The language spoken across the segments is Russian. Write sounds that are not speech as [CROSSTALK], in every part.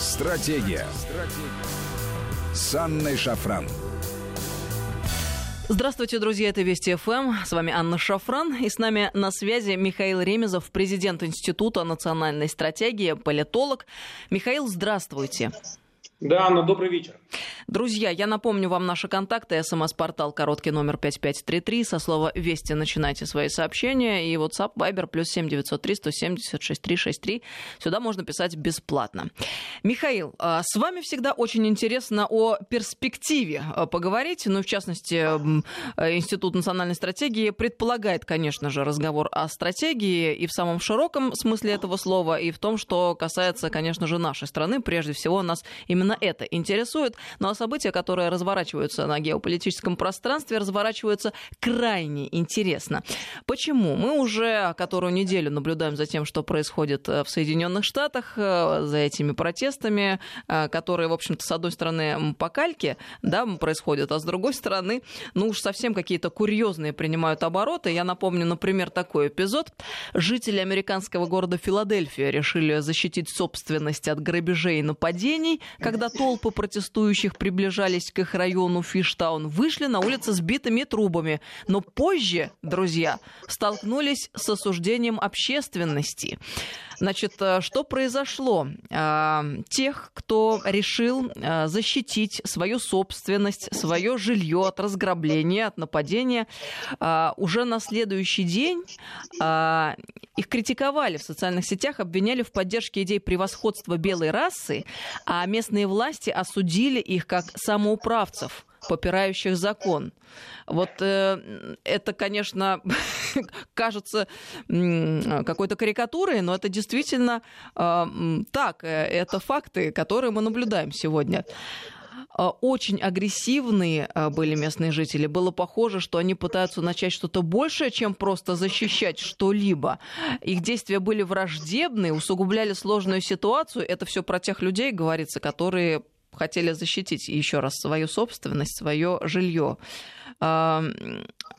Стратегия. Стратегия. С Анной Шафран. Здравствуйте, друзья, это Вести ФМ. С вами Анна Шафран. И с нами на связи Михаил Ремезов, президент Института национальной стратегии, политолог. Михаил, здравствуйте. Да, Анна, добрый вечер. Друзья, я напомню вам наши контакты. СМС-портал короткий номер 5533. Со слова «Вести» начинайте свои сообщения. И WhatsApp, Viber, плюс 7903 170 6363. Сюда можно писать бесплатно. Михаил, а, с вами всегда очень интересно о перспективе а, поговорить. Ну, в частности, Институт национальной стратегии предполагает, конечно же, разговор о стратегии и в самом широком смысле этого слова, и в том, что касается, конечно же, нашей страны. Прежде всего, нас именно это интересует. Ну, а события, которые разворачиваются на геополитическом пространстве, разворачиваются крайне интересно. Почему? Мы уже которую неделю наблюдаем за тем, что происходит э, в Соединенных Штатах, э, за этими протестами, э, которые, в общем-то, с одной стороны, по кальке да, происходят, а с другой стороны, ну уж совсем какие-то курьезные принимают обороты. Я напомню, например, такой эпизод. Жители американского города Филадельфия решили защитить собственность от грабежей и нападений, когда толпы протестующих приближались к их району Фиштаун, вышли на улицы с битыми трубами. Но позже, друзья, столкнулись с осуждением общественности. Значит, э, что произошло? А, тех, кто решил э, защитить свою собственность, свое жилье от разграбления, от нападения, уже на следующий день их критиковали в социальных сетях, обвиняли в поддержке идей превосходства белой расы, а местные власти осудили их как самоуправцев попирающих закон. Вот э, это, конечно, [LAUGHS] кажется какой-то карикатурой, но это действительно э, так. Это факты, которые мы наблюдаем сегодня э, очень агрессивные э, были местные жители. Было похоже, что они пытаются начать что-то большее, чем просто защищать что-либо. Их действия были враждебные, усугубляли сложную ситуацию. Это все про тех людей, говорится, которые хотели защитить еще раз свою собственность, свое жилье.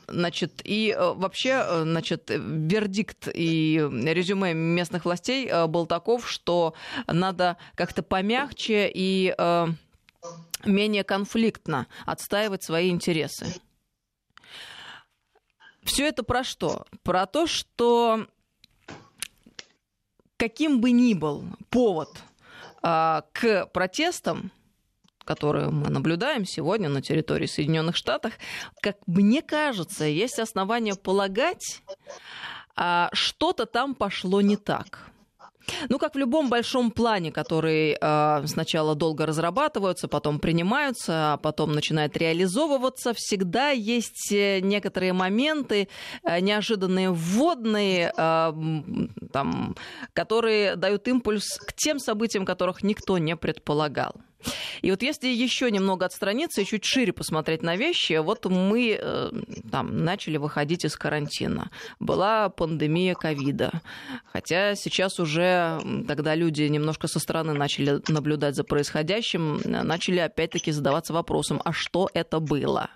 Значит, и э, вообще, э, значит, вердикт и резюме местных властей э, был таков, что надо как-то помягче и менее конфликтно отстаивать свои интересы. Все это про что? Про то, что каким бы ни был повод к протестам, которую мы наблюдаем сегодня на территории Соединенных Штатов, как мне кажется, есть основания полагать, а, что-то там пошло не так. Ну, как в любом большом плане, который э, сначала долго разрабатываются, потом принимаются, а потом начинает реализовываться, всегда есть э, некоторые моменты, э, неожиданные вводные, э, там, которые дают импульс к тем событиям, которых никто не предполагал. И вот если еще немного отстраниться и чуть шире посмотреть на вещи, вот мы э, там начали выходить из карантина. Была пандемия ковида. Хотя сейчас уже, тогда люди немножко со стороны начали наблюдать за происходящим, начали опять-таки задаваться вопросом, а что это было?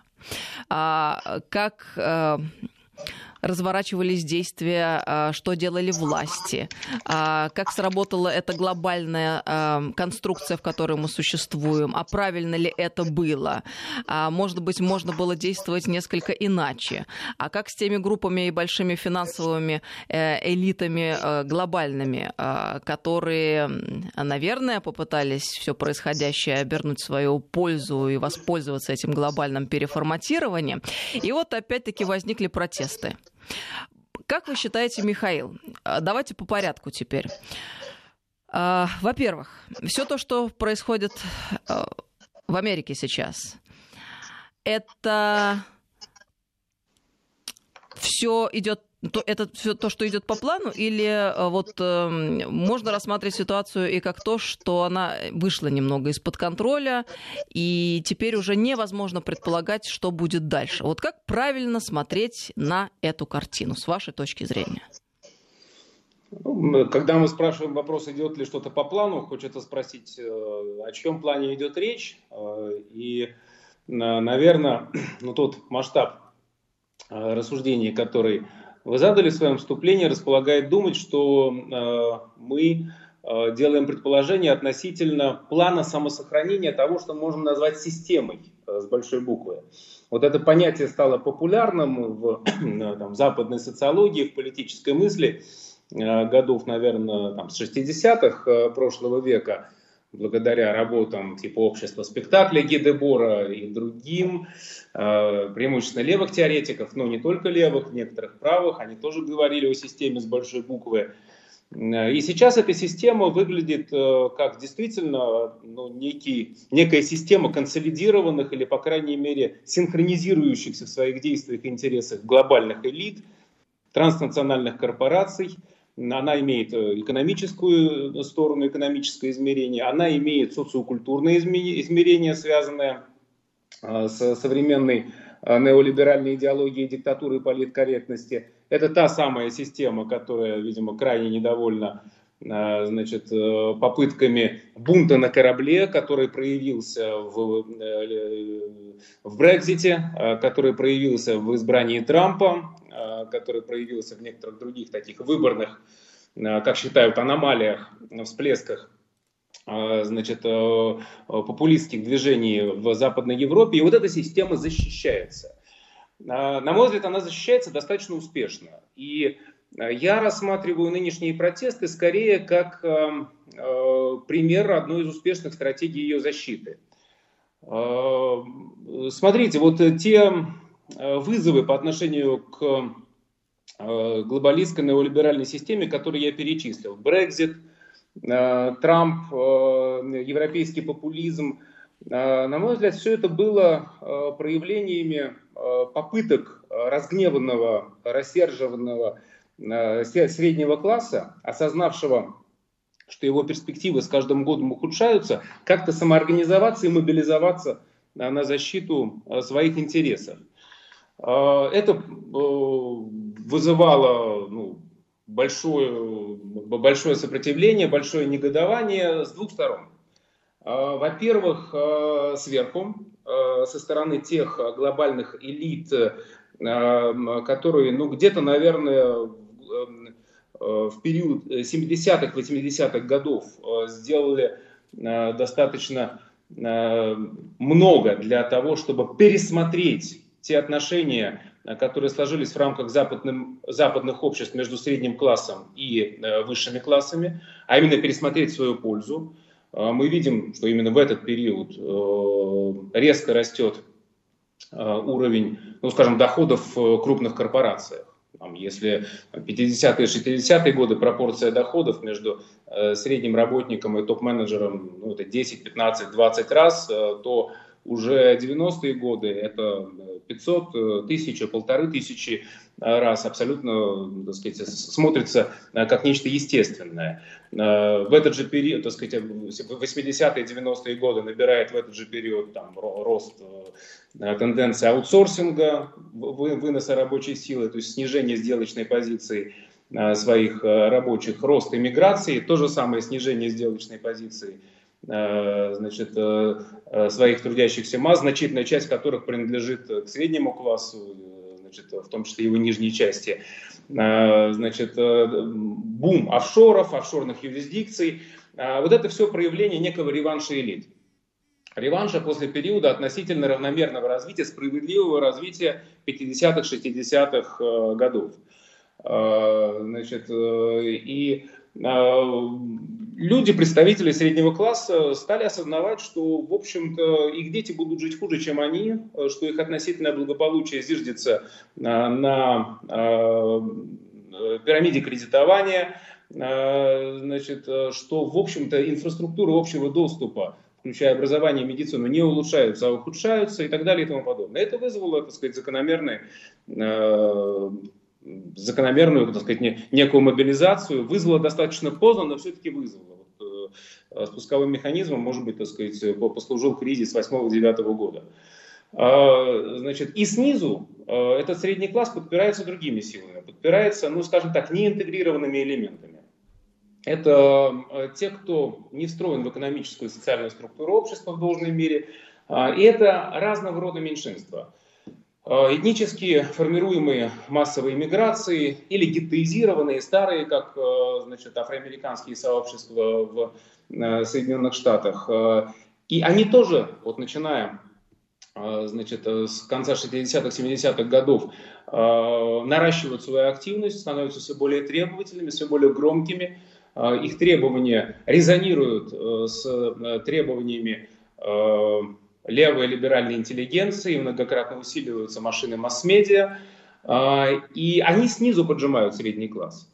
А, как э, разворачивались действия, а, что делали власти, а, как сработала эта глобальная а, конструкция, в которой мы существуем, а правильно ли это было, может быть, можно было действовать несколько иначе, а как с теми группами и большими финансовыми э, элитами э, глобальными, которые, наверное, попытались все происходящее обернуть в свою пользу и воспользоваться этим глобальным переформатированием. И вот опять-таки возникли протесты. Как вы считаете, Михаил? А, давайте по порядку теперь. А, во-первых, все то, что происходит а, в Америке сейчас, это все идет то, это все то, что идет по плану, или э, вот э, можно рассматривать ситуацию и как то, что она вышла немного из-под контроля, и теперь уже невозможно предполагать, что будет дальше. Вот как правильно смотреть на эту картину с вашей точки зрения? Ну, когда мы спрашиваем вопрос, идет ли что-то по плану, хочется спросить, э, о чем плане идет речь. Э, и, наверное, [CLEARS THROAT] ну, тот масштаб рассуждений, который вы задали в своем вступлении, располагает думать, что э, мы делаем предположение относительно плана самосохранения того, что можно назвать системой с большой буквы. Вот это понятие стало популярным в [CLEARS THROAT] там, западной социологии, в политической мысли годов, наверное, там, с 60-х прошлого века благодаря работам типа общества спектакля Гидебора и другим, э, преимущественно левых теоретиков, но не только левых, некоторых правых, они тоже говорили о системе с большой буквы. Э, и сейчас эта система выглядит э, как действительно ну, некий, некая система консолидированных или, по крайней мере, синхронизирующихся в своих действиях и интересах глобальных элит, транснациональных корпораций – она имеет э, экономическую э, сторону, экономическое измерение, она имеет социокультурное измерение, связанное э, с современной неолиберальной идеологией диктатуры и политкорректности. Это та самая система, которая, видимо, крайне недовольна значит, попытками бунта на корабле, который проявился в, в Брекзите, который проявился в избрании Трампа, который проявился в некоторых других таких выборных, э, как считают, аномалиях, всплесках э, значит, популистских движений в Западной Европе. И вот эта система защищается. На мой взгляд, она защищается достаточно успешно. И я рассматриваю нынешние протесты скорее как пример одной из успешных стратегий ее защиты. Смотрите, вот те Э, вызовы по отношению к э, глобалистской неолиберальной системе, которую я перечислил. Брекзит, э, Трамп, европейский популизм. На мой взгляд, все это было проявлениями попыток разгневанного, рассерженного среднего класса, осознавшего, что его перспективы с каждым годом ухудшаются, как-то самоорганизоваться и мобилизоваться на защиту своих интересов. А, это э, вызывало ну, большое, большое сопротивление, большое негодование с двух сторон. А, во-первых, э, сверху, э, со стороны тех глобальных элит, которые ну, где-то, наверное, в период 70-х, 80-х годов сделали достаточно много для того, чтобы пересмотреть те отношения, э, которые сложились в рамках западным, западных обществ между средним классом и э, высшими классами, а именно пересмотреть свою пользу. Э, мы видим, что именно в этот период резко растет уровень, ну, скажем, доходов в крупных корпорациях. Если 50-е, 60-е годы пропорция доходов между средним работником и топ-менеджером ну, это 10, 15, 20 раз, то уже 90-е годы это 500 э, тысяч, полторы тысячи э, раз абсолютно так сказать, смотрится э, как нечто естественное. В этот же период, так сказать, в 80-е, 90-е годы набирает в этот же период там, рост тенденции аутсорсинга, выноса рабочей силы, то есть снижение сделочной позиции своих рабочих, рост иммиграции, то же самое снижение сделочной позиции – Э, значит, э, э, своих трудящихся масс, значительная часть которых принадлежит к среднему классу, значит, в том числе его нижней части. Значит, бум офшоров, офшорных юрисдикций. Вот это все проявление некого реванша элит. Реванша после периода относительно равномерного развития, справедливого развития 50-х, 60-х годов. Значит, и люди, представители среднего класса, стали осознавать, что, в общем-то, их дети будут жить хуже, чем они, что их относительное благополучие зиждется на, на э, пирамиде кредитования, э, значит, что, в общем-то, инфраструктура общего доступа включая образование и медицину, не улучшаются, а ухудшаются и так далее и тому подобное. Это вызвало, так сказать, закономерный э, закономерную, так сказать, не, некую мобилизацию, вызвало достаточно поздно, но все-таки вызвало. Вот, э, спусковым механизмом, может быть, так сказать, послужил кризис 8-9 года. А, значит, и снизу э, этот средний класс подпирается другими силами, подпирается, ну, скажем так, неинтегрированными элементами. Это э, те, кто не встроен в экономическую и социальную структуру общества в должной мере, а, и это разного рода меньшинства – этнически формируемые массовые миграции или геттоизированные старые, как значит, афроамериканские сообщества в Соединенных Штатах. И они тоже, вот начиная значит, с конца 60-х, 70-х годов, наращивают свою активность, становятся все более требовательными, все более громкими. Их требования резонируют с требованиями левой либеральной интеллигенции, многократно усиливаются машины масс-медиа, а, и они снизу поджимают средний класс.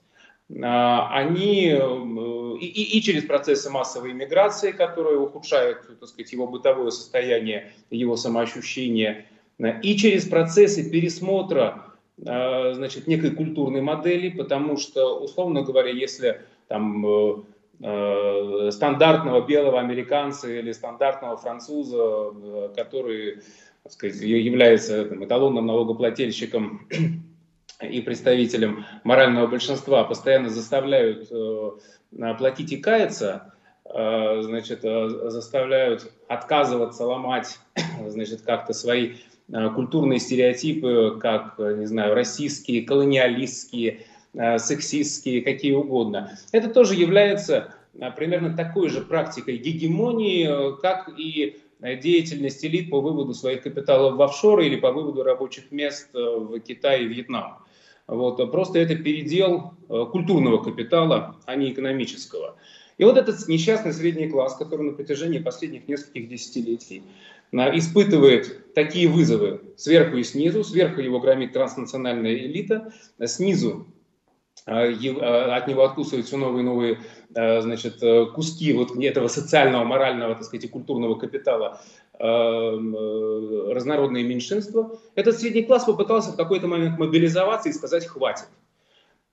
А, они э, и, и через процессы массовой иммиграции, которые ухудшают так сказать, его бытовое состояние, его самоощущение, и через процессы пересмотра а, значит, некой культурной модели, потому что, условно говоря, если там э, стандартного белого американца или стандартного француза, э, который так сказать, является там, эталонным налогоплательщиком и представителем морального большинства, постоянно заставляют э, платить и каяться, э, значит, э, заставляют отказываться, ломать [COUGHS] значит, как-то свои э, культурные стереотипы, как, не знаю, российские, колониалистские, сексистские, какие угодно. Это тоже является э, примерно такой же практикой гегемонии, э, как и деятельность элит по выводу своих капиталов в офшоры или по выводу рабочих мест в Китае и Вьетнам. Вот, просто это передел культурного капитала, а не экономического. И вот этот несчастный средний класс, который на протяжении последних нескольких десятилетий испытывает такие вызовы сверху и снизу. Сверху его громит транснациональная элита, снизу а, а, от него откусывают все новые и новые а, значит, э, куски вот этого социального, морального, так сказать, и культурного капитала разнородные меньшинства. Этот средний класс попытался в какой-то момент мобилизоваться и сказать «хватит».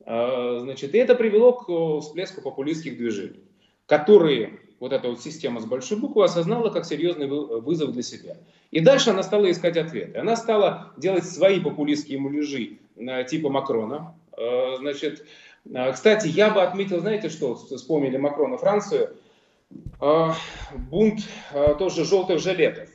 Значит, и это привело к всплеску популистских движений, которые вот эта вот система с большой буквы осознала как серьезный вызов для себя. И дальше она стала искать ответы. Она стала делать свои популистские муляжи типа Макрона, Э, значит, э, кстати, я бы отметил, знаете что, вспомнили Макрона Францию, э, бунт тоже желтых жилетов.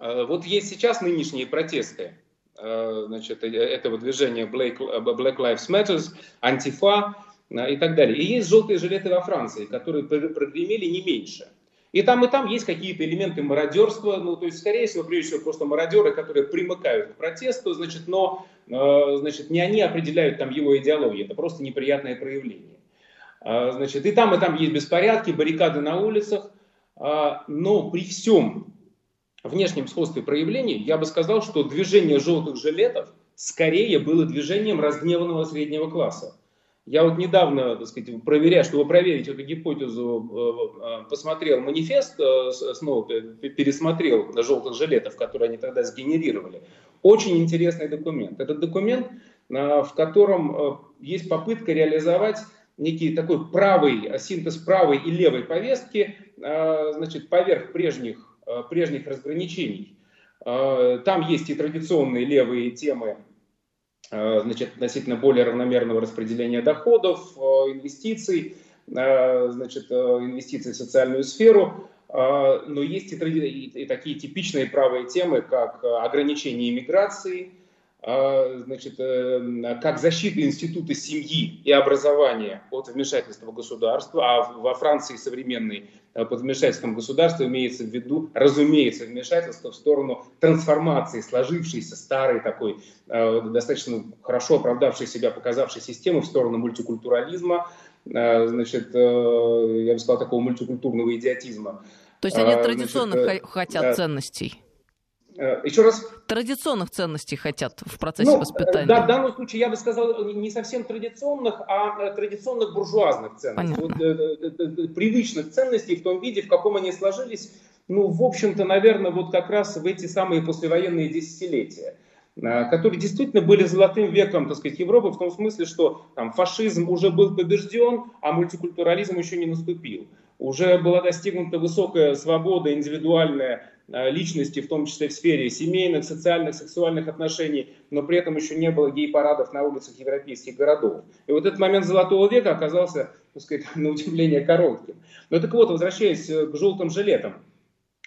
Вот есть сейчас нынешние протесты значит, этого движения Black Lives Matter, антифа и так далее. И есть желтые жилеты во Франции, которые прогремели не меньше. И там, и там есть какие-то элементы мародерства, ну, то есть, скорее всего, прежде всего, просто мародеры, которые примыкают к протесту, значит, но, э, значит, не они определяют там его идеологию, это просто неприятное проявление. Э, значит, и там, и там есть беспорядки, баррикады на улицах, э, но при всем внешнем сходстве проявлений, я бы сказал, что движение желтых жилетов скорее было движением разгневанного среднего класса. Я вот недавно, так сказать, проверяя, чтобы проверить эту гипотезу, э, э, посмотрел манифест, э, снова пересмотрел желтых жилетов, которые они тогда сгенерировали. Очень интересный документ. Этот документ, в котором есть попытка реализовать некий такой правый, синтез правой и левой повестки, значит, поверх прежних, прежних разграничений. Там есть и традиционные левые темы значит, относительно более равномерного распределения доходов, э, инвестиций, э, значит, инвестиций в социальную сферу. Но есть и, и такие типичные правые темы, как ограничение иммиграции, значит, как защита института семьи и образования от вмешательства государства, а во Франции современной Э, под вмешательством государства имеется в виду, разумеется, вмешательство в сторону трансформации сложившейся старой такой, э, достаточно хорошо оправдавшей себя, показавшей системы в сторону мультикультурализма, э, значит, я бы сказал, такого мультикультурного идиотизма. То есть они традиционных значит, хотят ценностей? Э, Еще раз. Традиционных ценностей хотят в процессе ну, воспитания. Да, в данном случае я бы сказал не совсем традиционных, а э, традиционных буржуазных ценностей. Вот, э, привычных ценностей в том виде, в каком они сложились, ну, в общем-то, наверное, вот как раз в эти самые послевоенные десятилетия которые действительно были золотым веком, так сказать, Европы, в том смысле, что там, фашизм уже был побежден, а мультикультурализм еще не наступил. Уже была достигнута высокая свобода индивидуальная Э, личности, в том числе в сфере семейных, социальных, сексуальных отношений, но при этом еще не было гей-парадов на улицах европейских городов. И вот этот момент Золотого века оказался, так сказать, [LAUGHS] на удивление коротким. Но так вот, возвращаясь э, к желтым жилетам,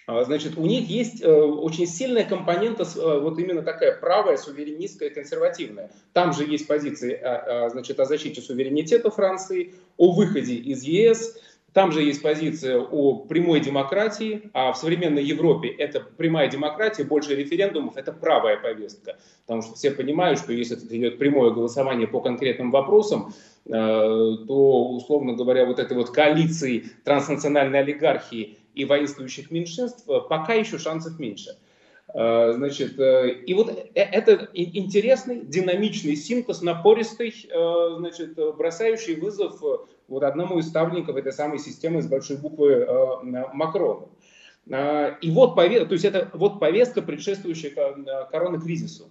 а, значит, у них есть э, очень сильная компонента, э, вот именно такая правая, суверенистская, консервативная. Там же есть позиции а, а, значит, о защите суверенитета Франции, о выходе из ЕС, там же есть позиция о прямой демократии, а в современной Европе это прямая демократия, больше референдумов, это правая повестка. Потому что все понимают, что если идет прямое голосование по конкретным вопросам, э, то, условно говоря, вот этой вот коалиции транснациональной олигархии и воинствующих меньшинств, э, пока еще шансов меньше. Э, значит, и вот это интересный, динамичный синтез, напористый, значит, бросающий вызов вот одному из ставленников этой самой системы с большой буквы Макрону. И вот повестка, то есть это вот повестка, предшествующая коронакризису.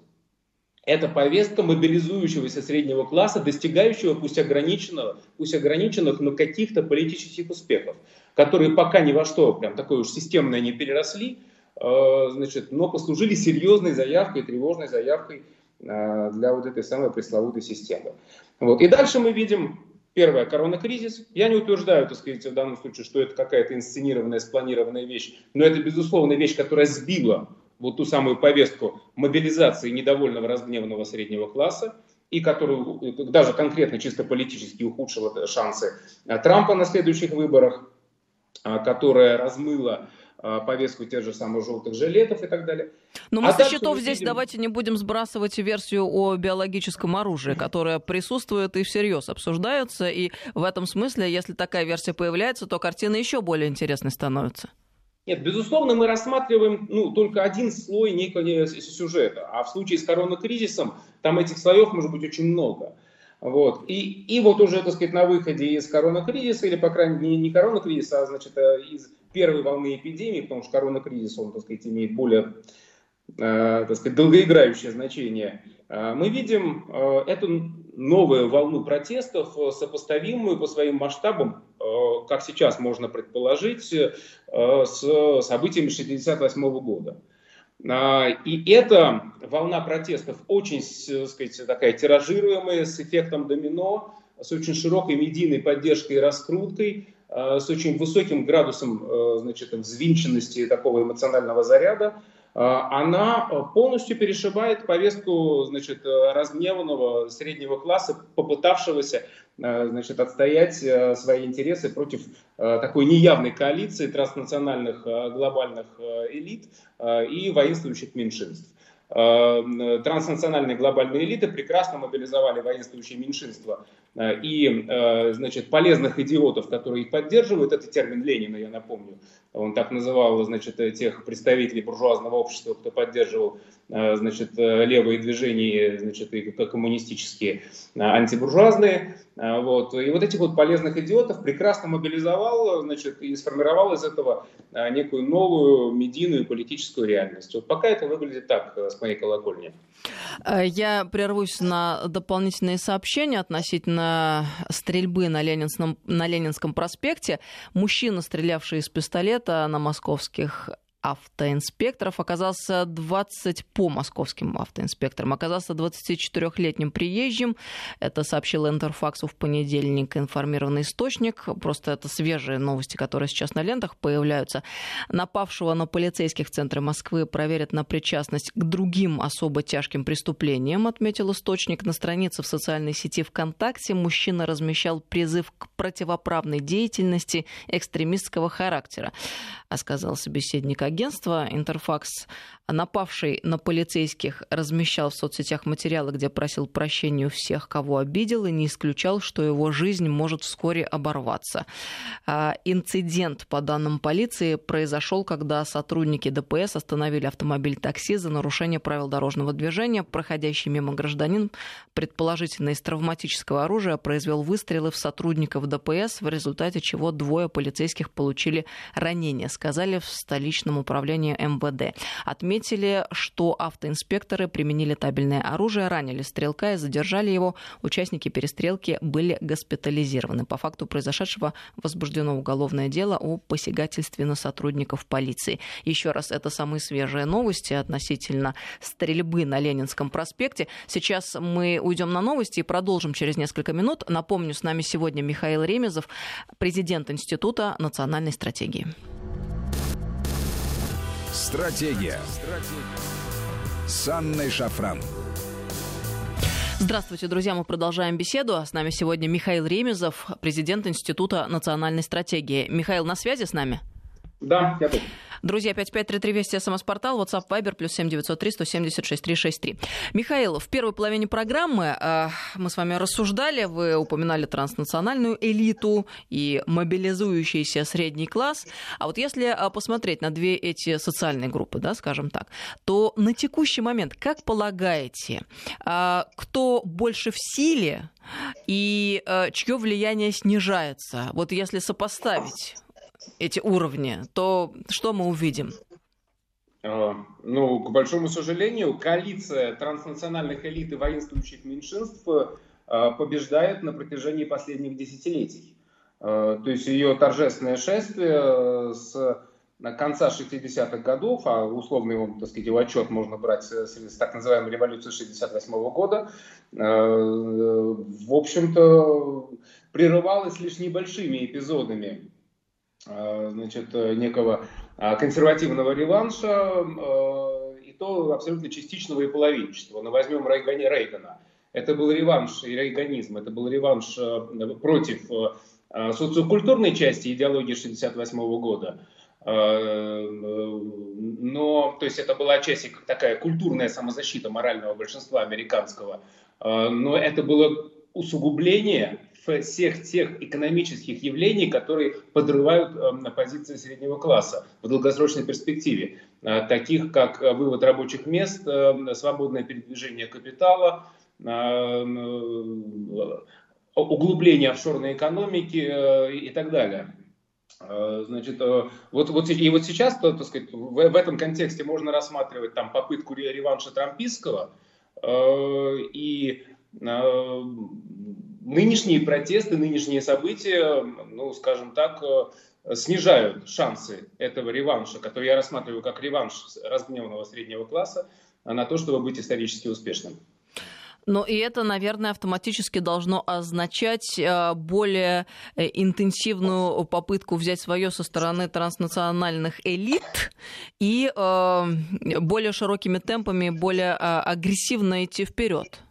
Это повестка мобилизующегося среднего класса, достигающего пусть ограниченного, пусть ограниченных, но каких-то политических успехов которые пока ни во что прям такое уж системное не переросли, э, значит, но послужили серьезной заявкой, тревожной заявкой э, для вот этой самой пресловутой системы. Вот. И дальше мы видим Первое, коронакризис. Я не утверждаю, так сказать, в данном случае, что это какая-то инсценированная, спланированная вещь, но это, безусловно, вещь, которая сбила вот ту самую повестку мобилизации недовольного, разгневанного среднего класса, и которую даже конкретно чисто политически ухудшила шансы Трампа на следующих выборах. А, которая размыла повестку тех же самых желтых жилетов и так далее. Но мы а со счетов здесь видим... давайте не будем сбрасывать версию о биологическом оружии, которая присутствует и всерьез обсуждается. И в этом смысле, если такая версия появляется, то картина еще более интересной становится. Нет, безусловно, мы рассматриваем ну, только один слой некого сюжета. А в случае с коронакризисом там этих слоев может быть очень много. Вот. И, и вот уже, так сказать, на выходе из коронакризиса, или, по крайней мере, не коронакризиса, а, значит, э, из первой волны эпидемии, потому что коронакризис, он, так сказать, имеет более, э, так сказать, долгоиграющее значение, э, мы видим э, эту новую волну протестов, сопоставимую по своим масштабам, как сейчас можно предположить, с событиями 1968 года. И эта волна протестов очень, так сказать, такая тиражируемая, с эффектом домино, с очень широкой медийной поддержкой и раскруткой, с очень высоким градусом э, значит, взвинченности такого эмоционального заряда, а, она полностью перешибает повестку значит, разгневанного среднего класса, попытавшегося Э, значит, отстоять э, свои интересы против э, такой неявной коалиции транснациональных глобальных элит и воинствующих меньшинств. Транснациональные глобальные элиты прекрасно мобилизовали воинствующие меньшинства и значит, полезных идиотов, которые их поддерживают. Это термин Ленина, я напомню. Он так называл значит, тех представителей буржуазного общества, кто поддерживал значит, левые движения значит, и коммунистические, антибуржуазные. А, вот. И вот этих вот полезных идиотов прекрасно мобилизовал значит, и сформировал из этого некую новую медийную политическую реальность. Вот пока это выглядит так э, с моей колокольни. Э, я прервусь на дополнительные сообщения относительно стрельбы на Ленинском, на Ленинском проспекте. Мужчина, стрелявший из пистолета на московских автоинспекторов оказался 20 по московским автоинспекторам, оказался 24-летним приезжим. Это сообщил Интерфаксу в понедельник информированный источник. Просто это свежие новости, которые сейчас на лентах появляются. Напавшего на полицейских в центре Москвы проверят на причастность к другим особо тяжким преступлениям, отметил источник. На странице в социальной сети ВКонтакте мужчина размещал призыв к противоправной деятельности экстремистского характера, сказал собеседник агентства Интерфакс, напавший на полицейских, размещал в соцсетях материалы, где просил прощения у всех, кого обидел, и не исключал, что его жизнь может вскоре оборваться. А, инцидент, по данным полиции, произошел, когда сотрудники ДПС остановили автомобиль такси за нарушение правил дорожного движения. Проходящий мимо гражданин, предположительно из травматического оружия, произвел выстрелы в сотрудников ДПС, в результате чего двое полицейских получили ранения, сказали в столичном управления МВД. Отметили, что автоинспекторы применили табельное оружие, ранили стрелка и задержали его. Участники перестрелки были госпитализированы. По факту произошедшего возбуждено уголовное дело о посягательстве на сотрудников полиции. Еще раз, это самые свежие новости относительно стрельбы на Ленинском проспекте. Сейчас мы уйдем на новости и продолжим через несколько минут. Напомню, с нами сегодня Михаил Ремезов, президент Института национальной стратегии. Стратегия. Стратегия. С Анной Шафран. Здравствуйте, друзья. Мы продолжаем беседу. С нами сегодня Михаил Ремезов, президент Института национальной стратегии. Михаил, на связи с нами? Да, я тут. Друзья, 5533 Вести, СМС-портал, WhatsApp, Viber, плюс 7903 176 363. Михаил, в первой половине программы э, мы с вами рассуждали, вы упоминали транснациональную элиту и мобилизующийся средний класс. А вот если э, посмотреть на две эти социальные группы, да, скажем так, то на текущий момент, как полагаете, э, кто больше в силе и э, чье влияние снижается? Вот если сопоставить эти уровни, то что мы увидим? А, ну, к большому сожалению, коалиция транснациональных элит и воинствующих меньшинств а, побеждает на протяжении последних десятилетий. А, то есть ее торжественное шествие с конца 60-х годов, а условно его, так сказать, его отчет можно брать с так называемой революции 68 -го года, в общем-то, прерывалось лишь небольшими эпизодами значит, э, некого а, консервативного реванша, э, и то абсолютно частичного и половинчатого. Но возьмем Рейгана. Это был реванш и рейганизм, это был реванш против социокультурной части идеологии 1968 года. Но, то есть это была часть такая культурная самозащита морального большинства американского. Но это было усугубление всех тех экономических явлений, которые подрывают э, позиции среднего класса в долгосрочной перспективе, э, таких как э, вывод рабочих мест, свободное передвижение капитала, углубление офшорной экономики и так далее. Значит, вот, вот, и вот сейчас, так сказать, в, в этом контексте можно рассматривать там попытку реванша трампийского и нынешние протесты, нынешние события, ну, скажем так, э, снижают шансы этого реванша, который я рассматриваю как реванш разгневанного среднего класса, на то, чтобы быть исторически успешным. Но и это, наверное, автоматически должно означать э, более э, интенсивную попытку взять свое со стороны транснациональных элит и более широкими темпами, более агрессивно идти вперед.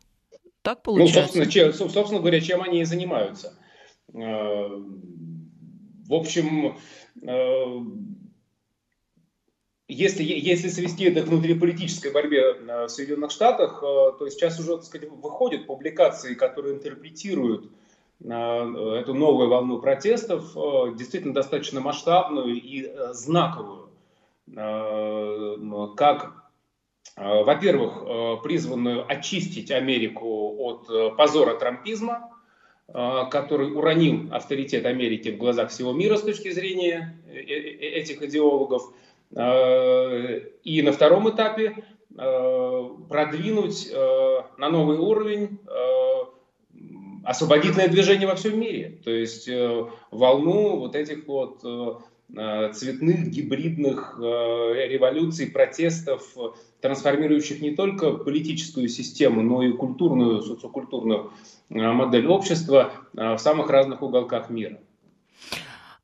Так получается? Ну, собственно, чем, собственно говоря, чем они и занимаются. Э, в общем, э, если, если свести это к внутриполитической борьбе э, в Соединенных Штатах, то сейчас уже, так сказать, выходят публикации, которые интерпретируют эту новую волну протестов, действительно достаточно масштабную и знаковую, как во-первых, э, призванную очистить Америку от э, позора трампизма, который уронил авторитет Америки в глазах всего мира с точки зрения этих идеологов. И на втором этапе продвинуть на новый уровень освободительное движение во всем мире. То есть волну вот этих вот цветных гибридных революций, протестов, трансформирующих не только политическую систему, но и культурную, социокультурную э, модель общества э, в самых разных уголках мира.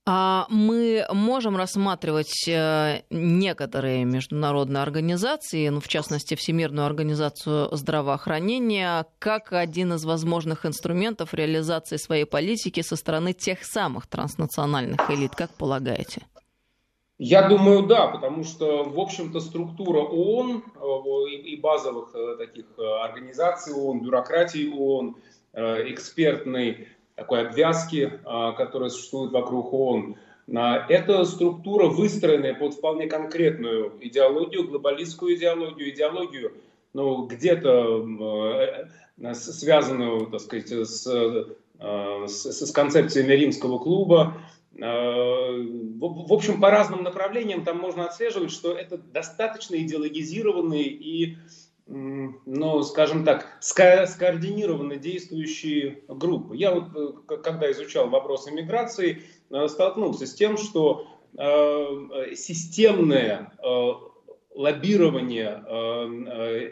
А мы можем рассматривать э, некоторые международные организации, ну, в частности, Всемирную организацию здравоохранения, как один из возможных инструментов реализации своей политики со стороны тех самых транснациональных элит, как полагаете? Я думаю, да, потому что, в общем-то, структура ООН э, и базовых э, таких организаций ООН, бюрократии ООН, экспертной такой обвязки, которая существует вокруг ООН, это структура, выстроенная под вполне конкретную идеологию, глобалистскую идеологию, идеологию, ну, где-то связанную, так сказать, с, с, с концепциями римского клуба, Э, в общем, по разным направлениям там можно отслеживать, что это достаточно идеологизированные и, ну, скажем так, ска скоординированно действующие группы. Я вот, э, когда изучал вопросы миграции, э, столкнулся с тем, что системное лоббирование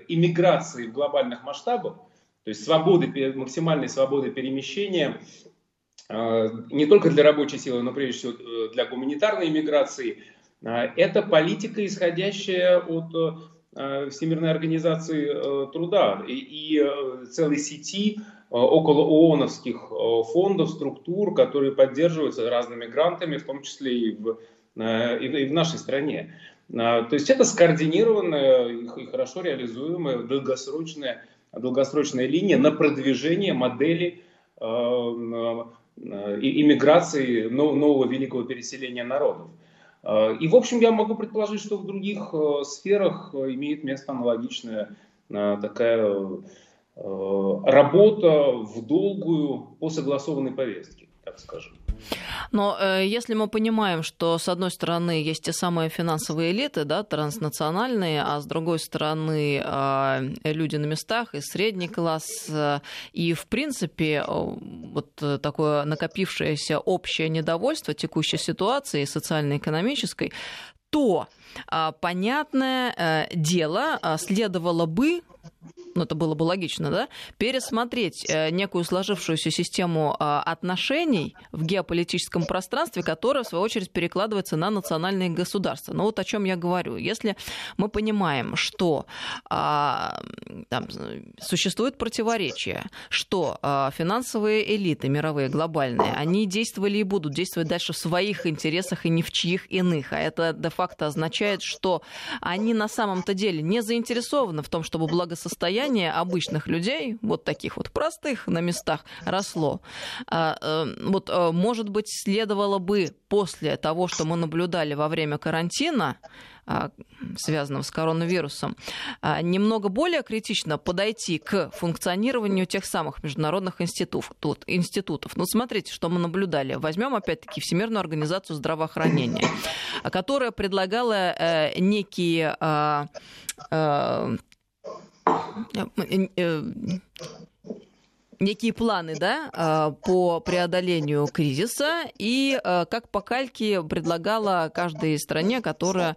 иммиграции в глобальных масштабах, то есть свободы, максимальной свободы перемещения, не только для рабочей силы, но прежде всего э, для гуманитарной иммиграции, это политика, исходящая от Всемирной организации труда и, и целой сети около ООНовских фондов, структур, которые поддерживаются разными грантами, в том числе и в, и в нашей стране. То есть это скоординированная и хорошо реализуемая долгосрочная, долгосрочная линия на продвижение модели иммиграции нового великого переселения народов. И, в общем, я могу предположить, что в других сферах имеет место аналогичная такая работа в долгую по согласованной повестке, так скажем. Но э, если мы понимаем, что с одной стороны есть те самые финансовые элиты, да, транснациональные, а с другой стороны э, люди на местах и средний класс, э, и в принципе э, вот такое накопившееся общее недовольство текущей ситуации социально-экономической, то э, понятное э, дело э, следовало бы ну это было бы логично, да, пересмотреть э, некую сложившуюся систему а, отношений в геополитическом пространстве, которая, в свою очередь, перекладывается на национальные государства. Но вот о чем я говорю. Если мы понимаем, что а, там, существует противоречие, что а, финансовые элиты мировые, глобальные, они действовали и будут действовать дальше в своих интересах и ни в чьих иных. А это де-факто означает, что они на самом-то деле не заинтересованы в том, чтобы благосостояние состояние обычных людей, вот таких вот простых на местах, росло. А, э, вот, э, может быть, следовало бы после того, что мы наблюдали во время карантина, а, связанного с коронавирусом, а, немного более критично подойти к функционированию тех самых международных институтов. Тут, институтов. Ну, смотрите, что мы наблюдали. Возьмем, опять-таки, Всемирную организацию здравоохранения, которая предлагала э, некие некие планы да, по преодолению кризиса и э, как по кальке предлагала каждой стране, которая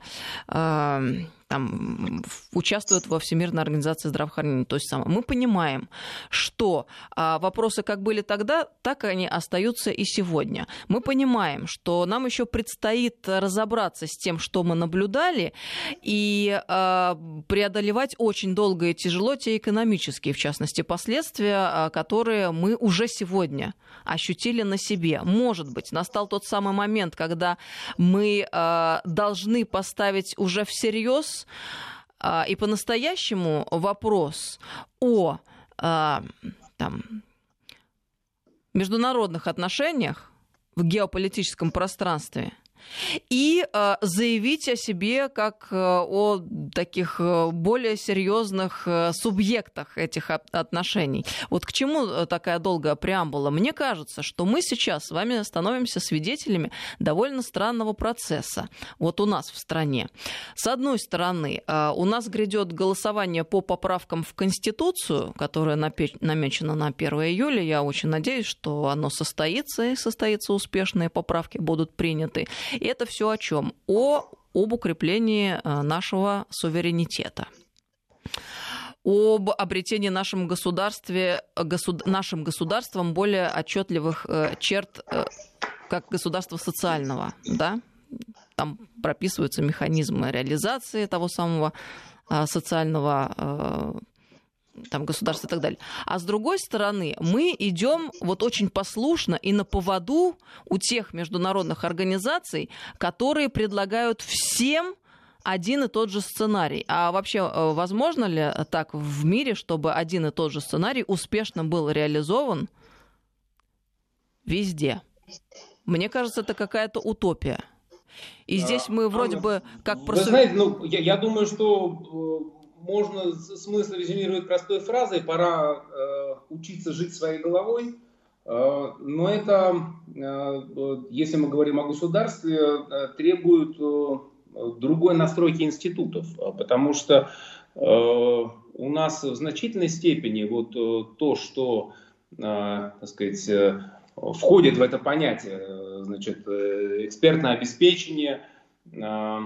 там, участвуют во Всемирной организации здравоохранения. То есть. Мы понимаем, что а, вопросы как были тогда, так они остаются и сегодня. Мы понимаем, что нам еще предстоит разобраться с тем, что мы наблюдали, и а, преодолевать очень долго и тяжело те экономические, в частности, последствия, а, которые мы уже сегодня ощутили на себе. Может быть, настал тот самый момент, когда мы должны поставить уже всерьез а, и по-настоящему вопрос о а, там, международных отношениях в геополитическом пространстве – и э, заявить о себе как э, о таких э, более серьезных субъектах этих отношений. Вот к чему такая долгая преамбула? Мне кажется, что мы сейчас с вами становимся свидетелями довольно странного процесса вот у нас в стране. С одной стороны, у нас грядет голосование по поправкам в Конституцию, которое намечено на 1 июля. Я очень надеюсь, что оно состоится и состоится успешно, и поправки будут приняты. И это все о чем? О, об укреплении э, нашего суверенитета об обретении нашем государстве, госуд... нашим государством более отчетливых э, черт э, как государства социального, да, там прописываются механизмы реализации того самого э, социального э, там, государства и так далее. А с другой стороны, мы идем вот очень послушно и на поводу у тех международных организаций, которые предлагают всем один и тот же сценарий. А вообще, э, возможно ли так в мире, чтобы один и тот же сценарий успешно был реализован везде? Мне кажется, это какая-то утопия. И здесь мы вроде бы как... Вы знаете, ну, я, я думаю, что э, можно смысл резюмировать простой фразой «пора э, учиться жить своей головой», э, но это, э, если мы говорим о государстве, э, требует э, другой настройки институтов, потому что э, у нас в значительной степени вот э, то, что, э, так сказать, э, входит в это понятие, э, значит, э, экспертное обеспечение, э, э,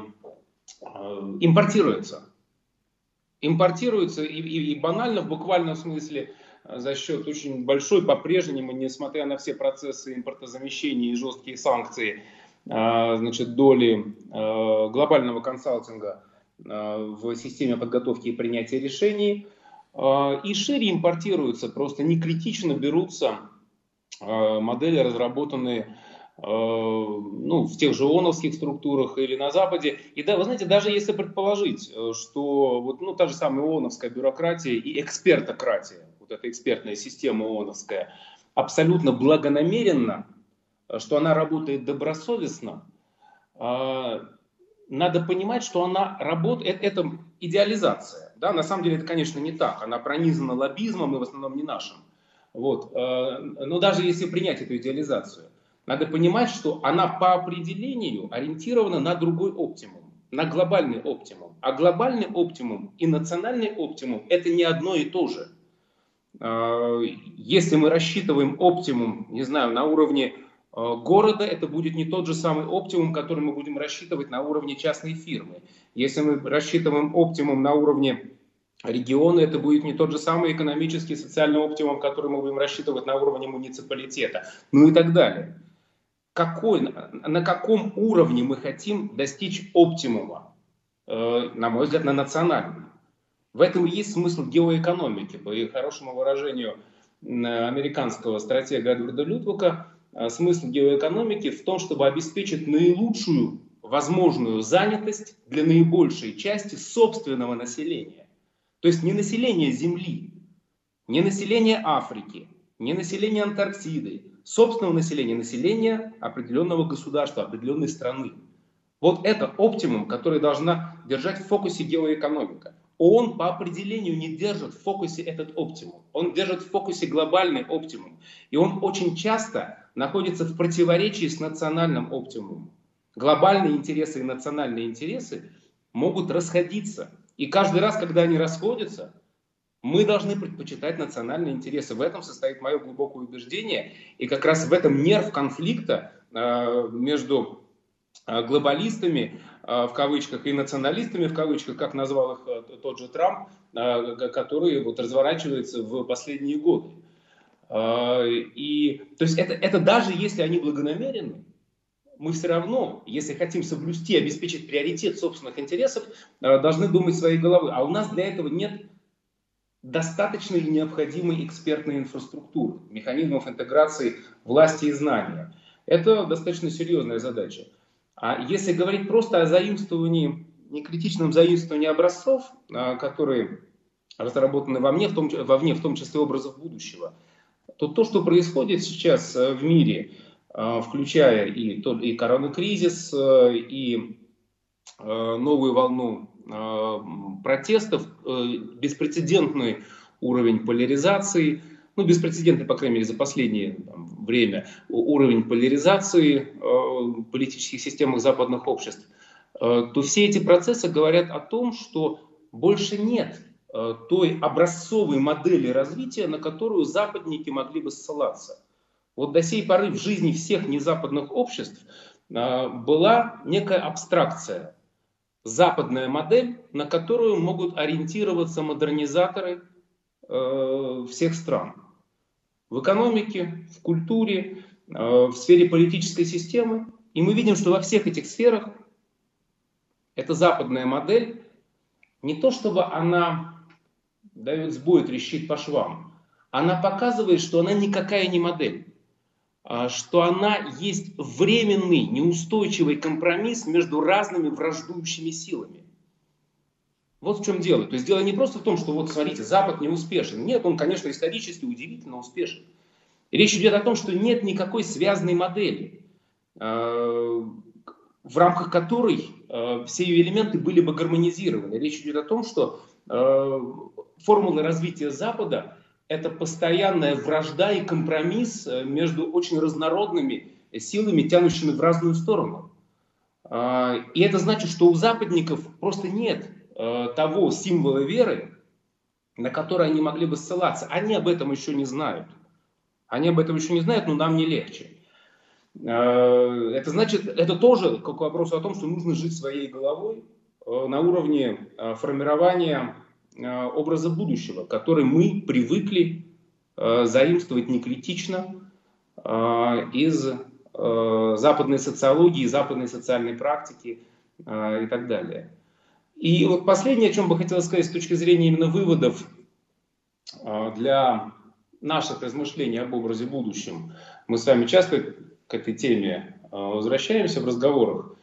импортируется импортируется и, и, и банально, в буквальном смысле, э, за счет очень большой, по-прежнему, несмотря на все процессы импортозамещения и жесткие санкции, значит, доли глобального консалтинга в системе подготовки и принятия решений. И шире импортируются, просто не критично берутся модели, разработанные ну, в тех же ООНовских структурах или на Западе. И да, вы знаете, даже если предположить, э, что вот, ну, та же самая ООНовская бюрократия и экспертократия, вот эта экспертная система ООНовская, абсолютно благонамеренно, э, что она работает добросовестно, э, надо понимать, что она работает, это идеализация. Да? На самом деле это, конечно, не так. Она пронизана лоббизмом и в основном не нашим. Вот. Но даже если принять эту идеализацию, надо понимать, что она по определению ориентирована на другой оптимум, на глобальный оптимум. А глобальный оптимум и национальный оптимум – это не одно и то же. А, если мы рассчитываем оптимум, не знаю, на уровне а, города, это будет не тот же самый оптимум, который мы будем рассчитывать на уровне частной фирмы. Если мы рассчитываем оптимум на уровне региона, это будет не тот же самый экономический и социальный оптимум, который мы будем рассчитывать на уровне муниципалитета, ну и так далее какой, на каком уровне мы хотим достичь оптимума, э, на мой взгляд, на национальном. В этом и есть смысл геоэкономики. По хорошему выражению американского стратега Эдварда Лютвука, э, смысл геоэкономики в том, чтобы обеспечить наилучшую возможную занятость для наибольшей части собственного населения. То есть не население Земли, не население Африки, не население Антарктиды, собственного населения, населения определенного государства, определенной страны. Вот это оптимум, который должна держать в фокусе геоэкономика. Он по определению не держит в фокусе этот оптимум. Он держит в фокусе глобальный оптимум. И он очень часто находится в противоречии с национальным оптимумом. Глобальные интересы и национальные интересы могут расходиться. И каждый раз, когда они расходятся, мы должны предпочитать национальные интересы. В этом состоит мое глубокое убеждение. И как раз в этом нерв конфликта э, между э, глобалистами э, в кавычках и националистами в кавычках, как назвал их тот же Трамп, который вот разворачивается в последние годы. И, то есть это, это даже если они благонамеренны, мы все равно, если хотим соблюсти, обеспечить приоритет собственных интересов, должны думать своей головой. А у нас для этого нет достаточной и необходимой экспертной инфраструктуры, механизмов интеграции власти и знания. Это достаточно серьезная задача. А если говорить просто о заимствовании, некритичном заимствовании образцов, а, которые разработаны вовне, в том, вовне, в том числе образов будущего, то то, что происходит сейчас э, в мире, а, включая и, и коронакризис, и новую волну протестов, э, беспрецедентный уровень поляризации, ну, беспрецедентный, по крайней мере, за последнее там, время, уровень поляризации э, политических системах западных обществ, то все эти процессы говорят о том, что больше нет той образцовой модели развития, на которую западники могли бы ссылаться. Вот до сей поры в жизни всех незападных обществ была некая абстракция, западная модель, на которую могут ориентироваться модернизаторы э, всех стран. В экономике, в культуре, э, в сфере политической системы. И мы видим, что во всех этих сферах эта западная модель не то чтобы она дает сбой, трещит по швам, она показывает, что она никакая не модель. А, что она есть временный, неустойчивый компромисс между разными враждующими силами. Вот в чем дело. То есть дело не просто в том, что вот смотрите, Запад не успешен. Нет, он, конечно, исторически удивительно успешен. Речь идет о том, что нет никакой связанной модели, а, в рамках которой а, все ее элементы были бы гармонизированы. Речь идет о том, что формулы развития Запада это постоянная вражда и компромисс э, между очень разнородными силами, тянущими в разную сторону. А, и это значит, что у западников просто нет э, того символа веры, на который они могли бы ссылаться. Они об этом еще не знают. Они об этом еще не знают, но нам не легче. А, это значит, это тоже к вопросу о том, что нужно жить своей головой э, на уровне формирования Э, образа будущего, который мы привыкли э, заимствовать некритично э, из западной социологии, западной социальной практики и так далее. И вот последнее, о чем бы хотел сказать с точки зрения именно выводов для наших размышлений об образе будущем. Мы с вами часто к этой теме возвращаемся в разговорах.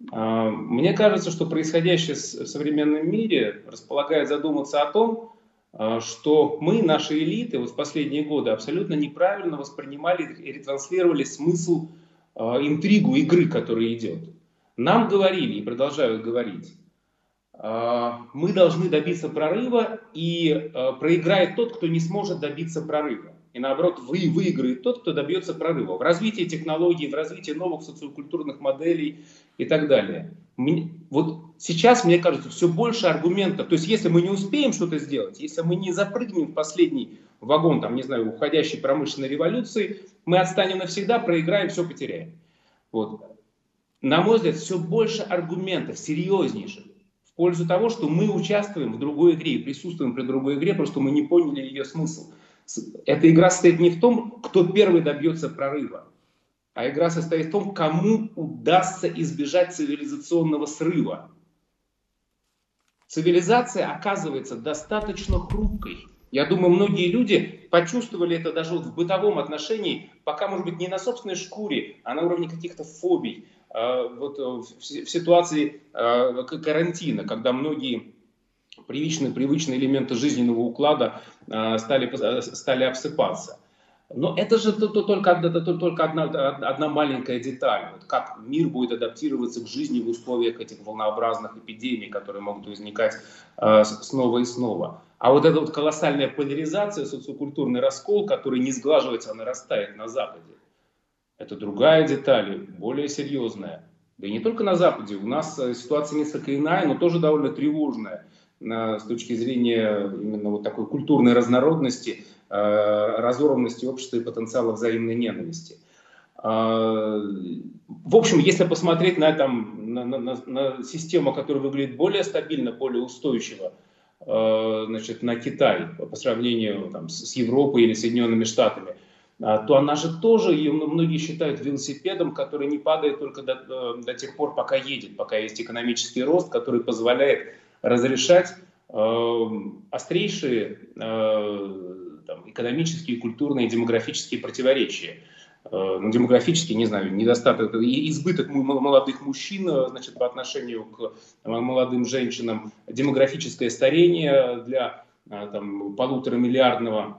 Мне кажется, что происходящее в современном мире располагает задуматься о том, а, что мы, наши элиты, вот в последние годы абсолютно неправильно воспринимали и ретранслировали смысл, а, интригу игры, которая идет. Нам говорили и продолжают говорить, а, мы должны добиться прорыва, и проиграет тот, кто не сможет добиться прорыва. И наоборот, вы выиграет тот, кто добьется прорыва в развитии технологий, в развитии новых социокультурных моделей и так далее. Вот сейчас, мне кажется, все больше аргументов. То есть, если мы не успеем что-то сделать, если мы не запрыгнем в последний вагон, там, не знаю, уходящей промышленной революции, мы отстанем навсегда, проиграем, все потеряем. Вот. На мой взгляд, все больше аргументов, серьезнейших, в пользу того, что мы участвуем в другой игре, присутствуем при другой игре, просто мы не поняли ее смысл. Эта игра состоит не в том, кто первый добьется прорыва, а игра состоит в том, кому удастся избежать цивилизационного срыва. Цивилизация оказывается достаточно хрупкой. Я думаю, многие люди почувствовали это даже вот в бытовом отношении, пока, может быть, не на собственной шкуре, а на уровне каких-то фобий. А, вот э, в ситуации э, карантина, когда многие привычные, привычные элементы жизненного уклада э, стали, стали обсыпаться. Но это же только, только одна, одна маленькая деталь. Вот как мир будет адаптироваться к жизни в условиях этих волнообразных эпидемий, которые могут возникать э, снова и снова. А вот эта вот колоссальная поляризация, социокультурный раскол, который не сглаживается, а нарастает на Западе, это другая деталь, более серьезная. Да и не только на Западе. У нас э, ситуация несколько иная, но тоже довольно тревожная с точки зрения именно вот такой культурной разнородности – Э, разорванности общества и потенциала взаимной ненависти. А, в общем, если посмотреть на, там, на, на, на систему, которая выглядит более стабильно, более устойчиво, э, значит, на Китай по сравнению там, с Европой или Соединенными Штатами, а, то она же тоже, ее многие считают велосипедом, который не падает только до, э, до тех пор, пока едет, пока есть экономический рост, который позволяет разрешать э, острейшие э, там, экономические, культурные, демографические противоречия. Э, ну, демографически, не знаю, недостаток, избыток молодых мужчин э, значит, по отношению к э, молодым женщинам, демографическое старение для там, полутора миллиардного,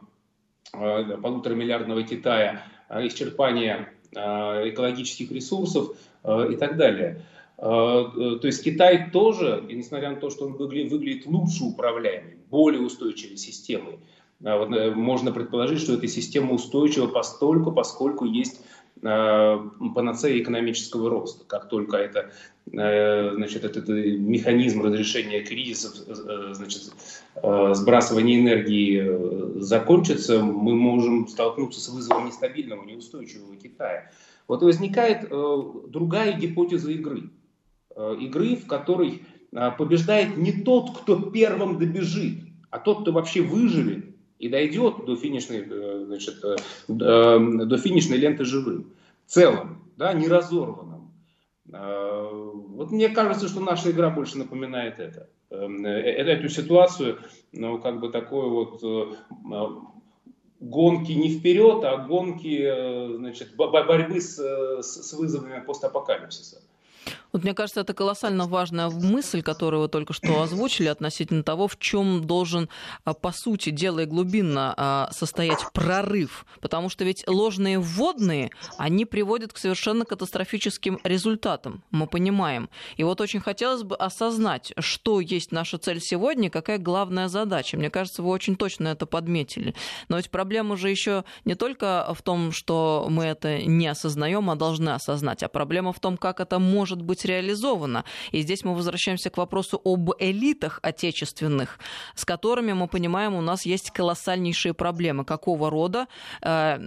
полутора миллиардного Китая, исчерпание экологических ресурсов и так далее. То есть Китай тоже, несмотря на то, что он выглядит лучше управляемой, более устойчивой системой, вот, э, можно предположить, что эта система устойчива постольку, поскольку есть э, панацея экономического роста. Как только это, э, значит, этот механизм разрешения кризисов, значит, сбрасывания энергии закончится, мы можем столкнуться с вызовом нестабильного, неустойчивого Китая. Вот возникает другая гипотеза игры. Игры, в которой побеждает не тот, кто первым добежит, а тот, кто вообще выживет и дойдет до финишной, э, значит, э, э, до финишной ленты живым, целым, да, не разорванным. Вот мне кажется, что наша игра больше напоминает это. Эту ситуацию, ну, как бы такой вот гонки не вперед, а гонки значит, борьбы с, с вызовами постапокалипсиса. Вот мне кажется, это колоссально важная мысль, которую вы только что [CLEARS THROAT] озвучили относительно того, в чем должен, а, по сути дела и глубинно а, состоять прорыв. Потому что ведь ложные вводные, они приводят к совершенно катастрофическим результатам, мы понимаем. И вот очень хотелось бы осознать, что есть наша цель сегодня, какая главная задача. Мне кажется, вы очень точно это подметили. Но ведь проблема же еще не только в том, что мы это не осознаем, а должны осознать, а проблема в том, как это может быть быть реализовано. И здесь мы возвращаемся к вопросу об элитах отечественных, с которыми мы понимаем, у нас есть колоссальнейшие проблемы. Какого рода? Э,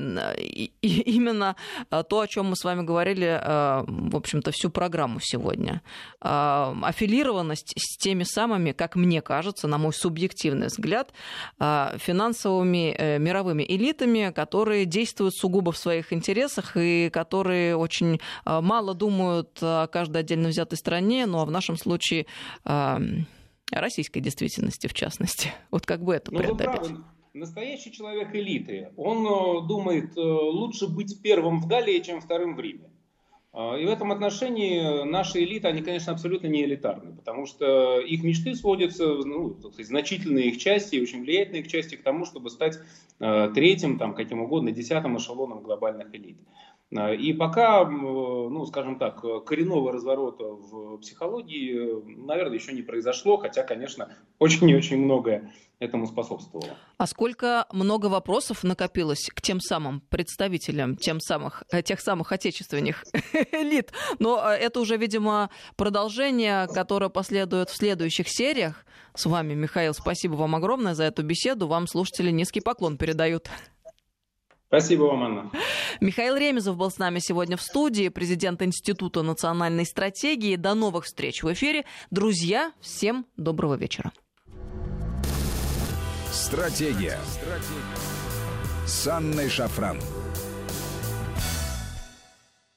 именно то, о чем мы с вами говорили, в общем-то, всю программу сегодня. Аффилированность с теми самыми, как мне кажется, на мой субъективный взгляд, финансовыми мировыми элитами, которые действуют сугубо в своих интересах и которые очень мало думают о каждой отдельно взятой стране, ну а в нашем случае российской действительности в частности. [LAUGHS] Вот как бы это ну, преодолеть? Настоящий человек элиты, он э, думает, э, лучше быть первым в Галлии, чем вторым в Риме. А, и в этом отношении наши элиты, они, конечно, абсолютно не элитарны, потому что их мечты сводятся, ну, сказать, значительные их части, очень влиятельные их части к тому, чтобы стать э, третьим, там, каким угодно, десятым эшелоном глобальных элит. А, и пока, ну, скажем так, коренного разворота в психологии, наверное, еще не произошло, хотя, конечно, очень и очень многое этому способствовало. А сколько много вопросов накопилось к тем самым представителям тем самых, э, тех самых отечественных [LAUGHS] элит? Но э, это уже, видимо, продолжение, которое последует в следующих сериях. С вами, Михаил, спасибо вам огромное за эту беседу. Вам слушатели низкий поклон передают. Спасибо вам, Анна. Михаил Ремезов был с нами сегодня в студии, президент Института национальной стратегии. До новых встреч в эфире. Друзья, всем доброго вечера. Стратегия. Стратегия. С Анной Шафран.